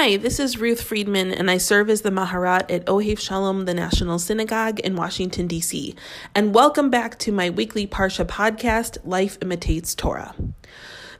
Hi, this is Ruth Friedman, and I serve as the Maharat at Ohev Shalom, the National Synagogue in Washington, D.C. And welcome back to my weekly Parsha podcast, Life Imitates Torah.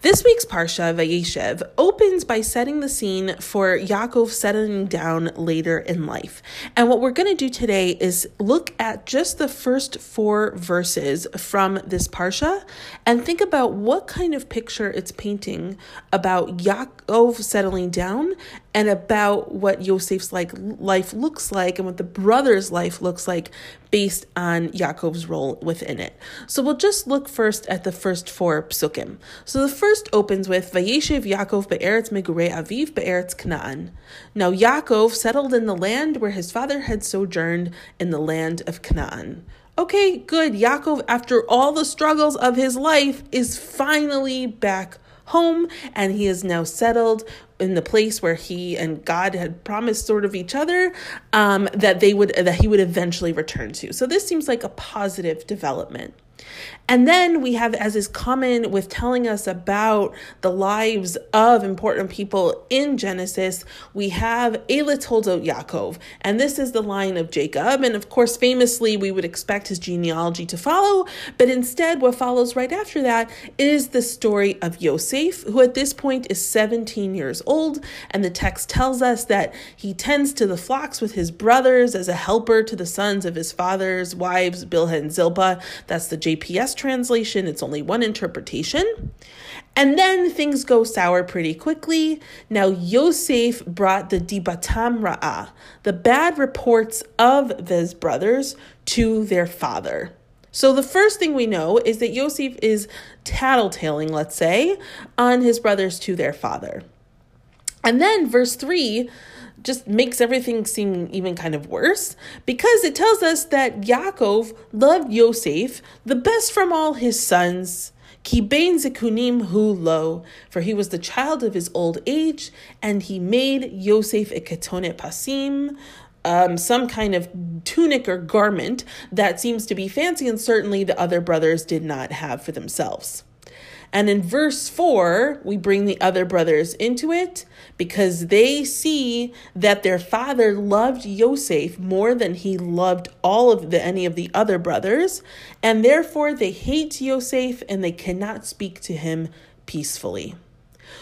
This week's Parsha, Vayeshev, opens by setting the scene for Yaakov settling down later in life. And what we're going to do today is look at just the first four verses from this Parsha and think about what kind of picture it's painting about Yaakov settling down and about what Yosef's like life looks like and what the brother's life looks like based on Yaakov's role within it. So we'll just look first at the first four psukim. So the first opens with Vayeshev Yaakov be'eretz megurei aviv be'eretz Canaan. Now Yaakov settled in the land where his father had sojourned in the land of Canaan. Okay, good. Yaakov, after all the struggles of his life, is finally back home and he is now settled in the place where he and God had promised sort of each other um, that they would that he would eventually return to. So this seems like a positive development. And then we have, as is common with telling us about the lives of important people in Genesis, we have Eila Toldot Yaakov. And this is the line of Jacob. And of course, famously, we would expect his genealogy to follow. But instead, what follows right after that is the story of Yosef, who at this point is 17 years old. And the text tells us that he tends to the flocks with his brothers as a helper to the sons of his father's wives, Bilhah and Zilpah. That's the JPS translation, it's only one interpretation. And then things go sour pretty quickly. Now, Yosef brought the Dibatam Ra'ah, the bad reports of his brothers, to their father. So, the first thing we know is that Yosef is tattletaling, let's say, on his brothers to their father. And then, verse 3 just makes everything seem even kind of worse because it tells us that Yaakov loved Yosef the best from all his sons. Kibain zikunim hu lo, for he was the child of his old age, and he made Yosef a ketonet pasim, um, some kind of tunic or garment that seems to be fancy, and certainly the other brothers did not have for themselves. And in verse 4, we bring the other brothers into it because they see that their father loved Yosef more than he loved all of the any of the other brothers, and therefore they hate Yosef and they cannot speak to him peacefully.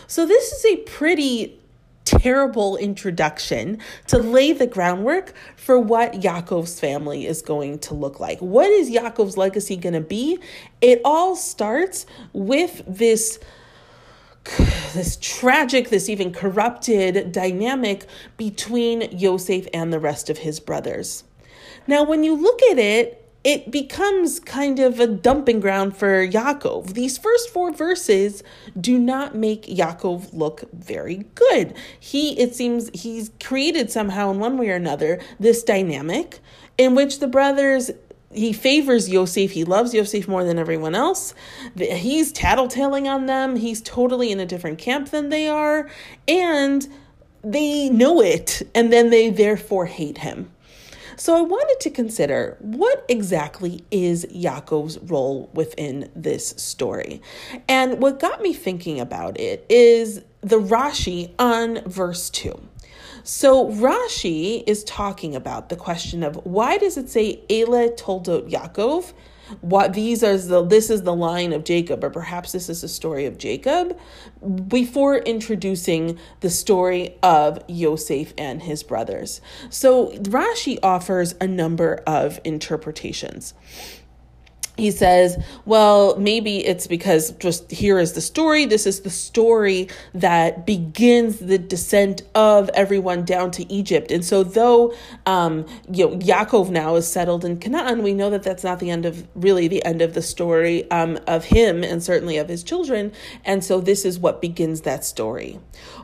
So this is a pretty terrible introduction to lay the groundwork for what Yaakov's family is going to look like. What is Yaakov's legacy going to be? It all starts with this this tragic, this even corrupted dynamic between Yosef and the rest of his brothers. Now, when you look at it, it becomes kind of a dumping ground for Yaakov. These first four verses do not make Yaakov look very good. He, it seems, he's created somehow in one way or another this dynamic in which the brothers he favors Yosef. He loves Yosef more than everyone else. He's tattletaling on them. He's totally in a different camp than they are. And they know it. And then they therefore hate him. So I wanted to consider what exactly is Yaakov's role within this story. And what got me thinking about it is the Rashi on verse 2. So Rashi is talking about the question of why does it say Eila Toldot Yaakov? What these are the this is the line of Jacob, or perhaps this is the story of Jacob, before introducing the story of Yosef and his brothers. So Rashi offers a number of interpretations he says, well, maybe it's because just here is the story. This is the story that begins the descent of everyone down to Egypt. And so, though um, you know, Yaakov now is settled in Canaan, we know that that's not the end of really the end of the story um, of him and certainly of his children. And so, this is what begins that story.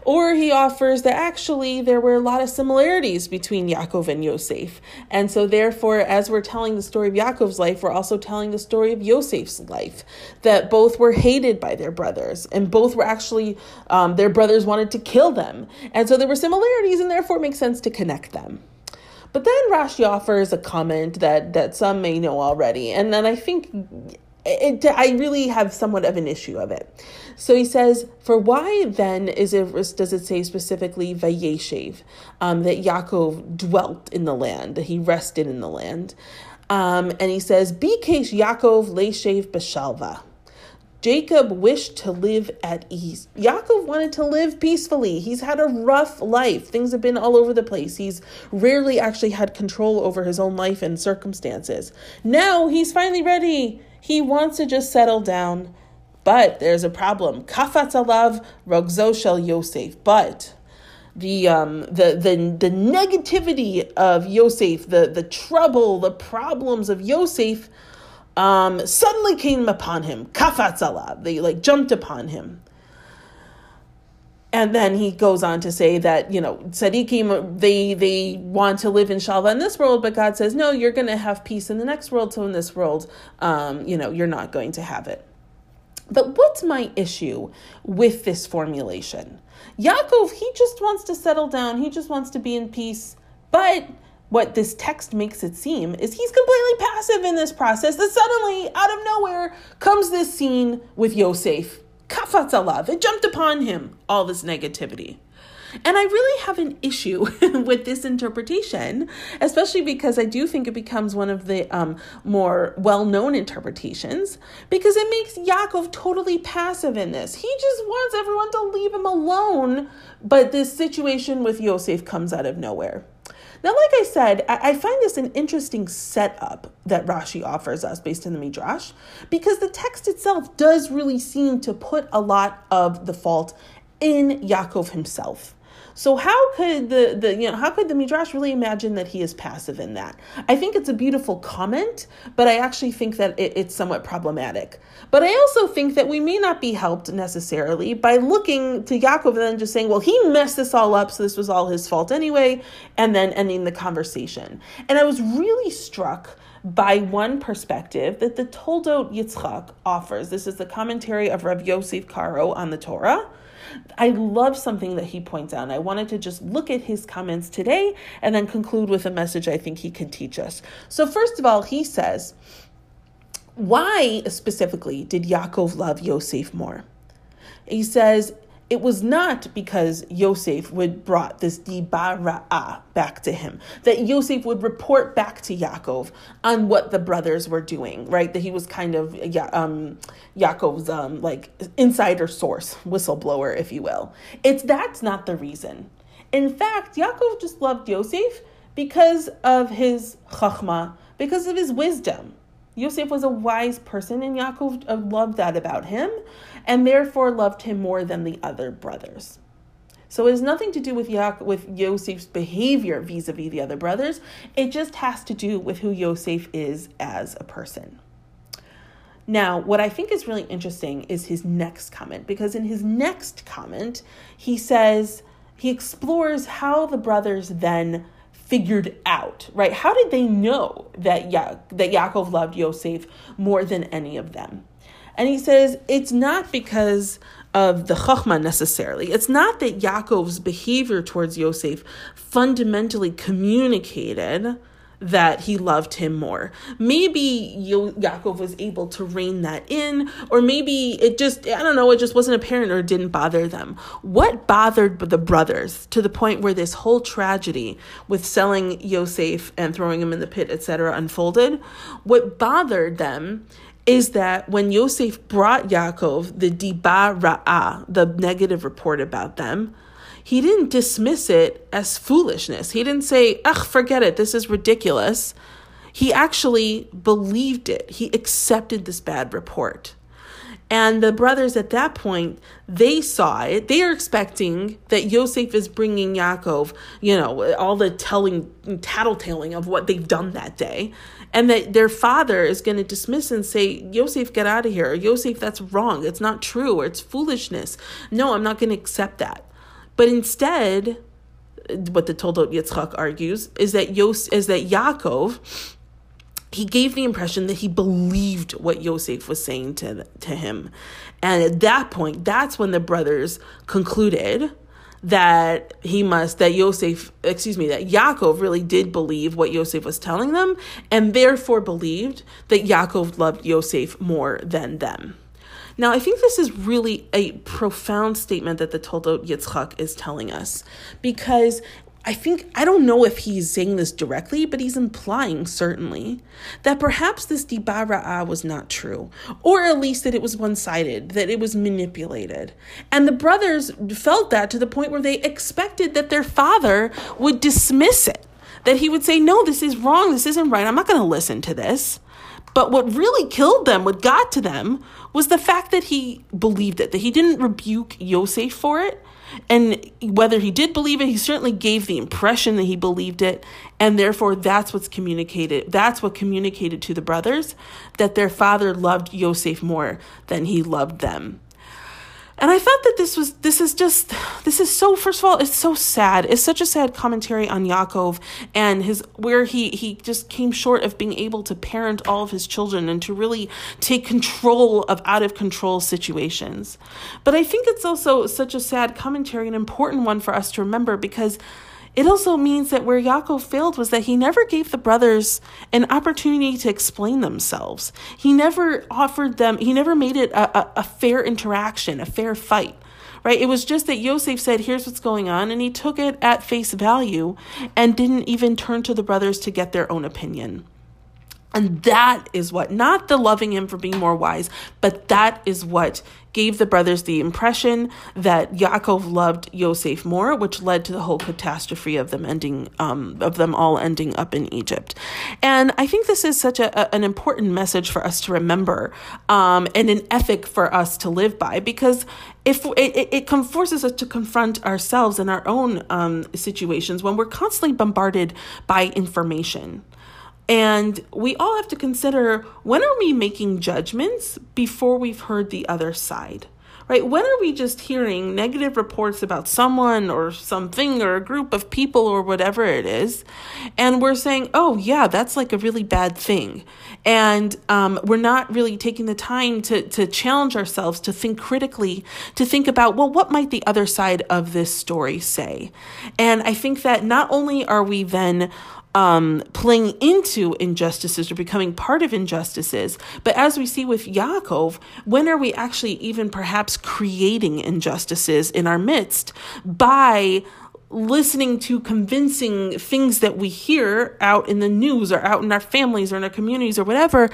Or he offers that actually there were a lot of similarities between Yaakov and Yosef. And so, therefore, as we're telling the story of Yaakov's life, we're also telling the story of Yosef's life, that both were hated by their brothers, and both were actually, um, their brothers wanted to kill them. And so there were similarities, and therefore it makes sense to connect them. But then Rashi offers a comment that, that some may know already, and then I think it, I really have somewhat of an issue of it. So he says, for why then is it does it say specifically Vayeshev, um, that Yaakov dwelt in the land, that he rested in the land, um, and he says, Bikesh Yaakov leishev beshalva. Jacob wished to live at ease. Yaakov wanted to live peacefully. He's had a rough life. Things have been all over the place. He's rarely actually had control over his own life and circumstances. Now he's finally ready. He wants to just settle down. But there's a problem. Kafatz alav rogzo shel Yosef. But the um the the the negativity of Yosef, the the trouble, the problems of Yosef um, suddenly came upon him. Kafatz They like jumped upon him. And then he goes on to say that, you know, tzaddikim, they, they want to live in shalva in this world, but God says, no, you're going to have peace in the next world. So in this world, um, you know, you're not going to have it. But what's my issue with this formulation? Yaakov, he just wants to settle down. He just wants to be in peace. But what this text makes it seem is he's completely passive in this process. That suddenly, out of nowhere, comes this scene with Yosef. Kafatz alav. It jumped upon him, all this negativity. And I really have an issue with this interpretation, especially because I do think it becomes one of the um, more well known interpretations, because it makes Yaakov totally passive in this. He just wants everyone to leave him alone, but this situation with Yosef comes out of nowhere. Now, like I said, I find this an interesting setup that Rashi offers us based on the Midrash, because the text itself does really seem to put a lot of the fault in Yaakov himself. So how could the the you know how could the midrash really imagine that he is passive in that? I think it's a beautiful comment, but I actually think that it, it's somewhat problematic. But I also think that we may not be helped necessarily by looking to Yaakov and then just saying, well, he messed this all up, so this was all his fault anyway, and then ending the conversation. And I was really struck by one perspective that the Toldot Yitzchak offers. This is the commentary of Rav Yosef Karo on the Torah. I love something that he points out. I wanted to just look at his comments today and then conclude with a message I think he can teach us. So, first of all, he says, Why specifically did Yaakov love Yosef more? He says, it was not because Yosef would brought this dibara'ah back to him, that Yosef would report back to Yaakov on what the brothers were doing, right? That he was kind of um, Yaakov's um, like insider source, whistleblower, if you will. It's that's not the reason. In fact, Yaakov just loved Yosef because of his chachma, because of his wisdom. Yosef was a wise person, and Yaakov uh, loved that about him, and therefore loved him more than the other brothers. So it has nothing to do with ya- with Yosef's behavior vis-a-vis the other brothers. It just has to do with who Yosef is as a person. Now, what I think is really interesting is his next comment, because in his next comment, he says, he explores how the brothers then figured out, right? How did they know that ya- that Yaakov loved Yosef more than any of them? And he says it's not because of the chachma necessarily. It's not that Yaakov's behavior towards Yosef fundamentally communicated that he loved him more. Maybe Yaakov was able to rein that in, or maybe it just, I don't know, it just wasn't apparent or didn't bother them. What bothered the brothers to the point where this whole tragedy with selling Yosef and throwing him in the pit, etc., unfolded? What bothered them is that when Yosef brought Yaakov the diba ra'ah, the negative report about them, he didn't dismiss it as foolishness. He didn't say, ugh, forget it, this is ridiculous. He actually believed it. He accepted this bad report. And the brothers at that point, they saw it. They are expecting that Yosef is bringing Yaakov, you know, all the telling, tattletaling of what they've done that day. And that their father is going to dismiss and say, Yosef, get out of here. Yosef, that's wrong. It's not true. Or it's foolishness. No, I'm not going to accept that. But instead, what the Toldot Yitzchak argues is that Yos is that Yaakov he gave the impression that he believed what Yosef was saying to, to him. And at that point, that's when the brothers concluded that he must that Yosef, excuse me, that Yaakov really did believe what Yosef was telling them, and therefore believed that Yaakov loved Yosef more than them. Now, I think this is really a profound statement that the Toldot Yitzchak is telling us because I think, I don't know if he's saying this directly, but he's implying certainly that perhaps this Dibara'ah was not true, or at least that it was one sided, that it was manipulated. And the brothers felt that to the point where they expected that their father would dismiss it, that he would say, No, this is wrong, this isn't right, I'm not going to listen to this. But what really killed them, what got to them, was the fact that he believed it, that he didn't rebuke Yosef for it. And whether he did believe it, he certainly gave the impression that he believed it. And therefore, that's what's communicated. That's what communicated to the brothers that their father loved Yosef more than he loved them. And I thought that this was this is just this is so first of all it's so sad. It's such a sad commentary on Yaakov and his where he he just came short of being able to parent all of his children and to really take control of out of control situations. But I think it's also such a sad commentary an important one for us to remember because it also means that where Yaakov failed was that he never gave the brothers an opportunity to explain themselves. He never offered them, he never made it a, a, a fair interaction, a fair fight right? It was just that Yosef said, Here's what's going on, and he took it at face value and didn't even turn to the brothers to get their own opinion. And that is what, not the loving him for being more wise, but that is what gave the brothers the impression that Yaakov loved Yosef more, which led to the whole catastrophe of them ending, um, of them all ending up in Egypt. And I think this is such a, a an important message for us to remember, um, and an ethic for us to live by, because if it, it, forces us to confront ourselves in our own um, situations when we're constantly bombarded by information and we all have to consider when are we making judgments before we've heard the other side? Right? When are we just hearing negative reports about someone or something or a group of people or whatever it is, and we're saying, oh, yeah, that's like a really bad thing. And um, we're not really taking the time to, to challenge ourselves, to think critically, to think about, well, what might the other side of this story say? And I think that not only are we then um, playing into injustices or becoming part of injustices. But as we see with Yaakov, when are we actually even perhaps creating injustices in our midst by listening to convincing things that we hear out in the news or out in our families or in our communities or whatever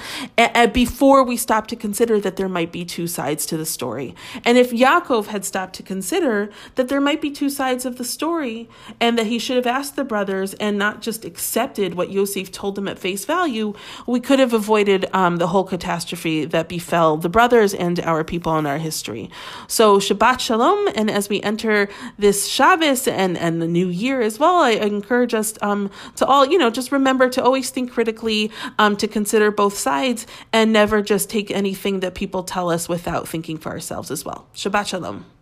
before we stop to consider that there might be two sides to the story. And if Yaakov had stopped to consider that there might be two sides of the story and that he should have asked the brothers and not just accepted what Yosef told him at face value, we could have avoided um, the whole catastrophe that befell the brothers and our people in our history. So Shabbat Shalom. And as we enter this Shabbos and and the new year as well. I, encourage us um, to all, you know, just remember to always think critically, um, to consider both sides, and never just take anything that people tell us without thinking for ourselves as well. Shabbat Shalom.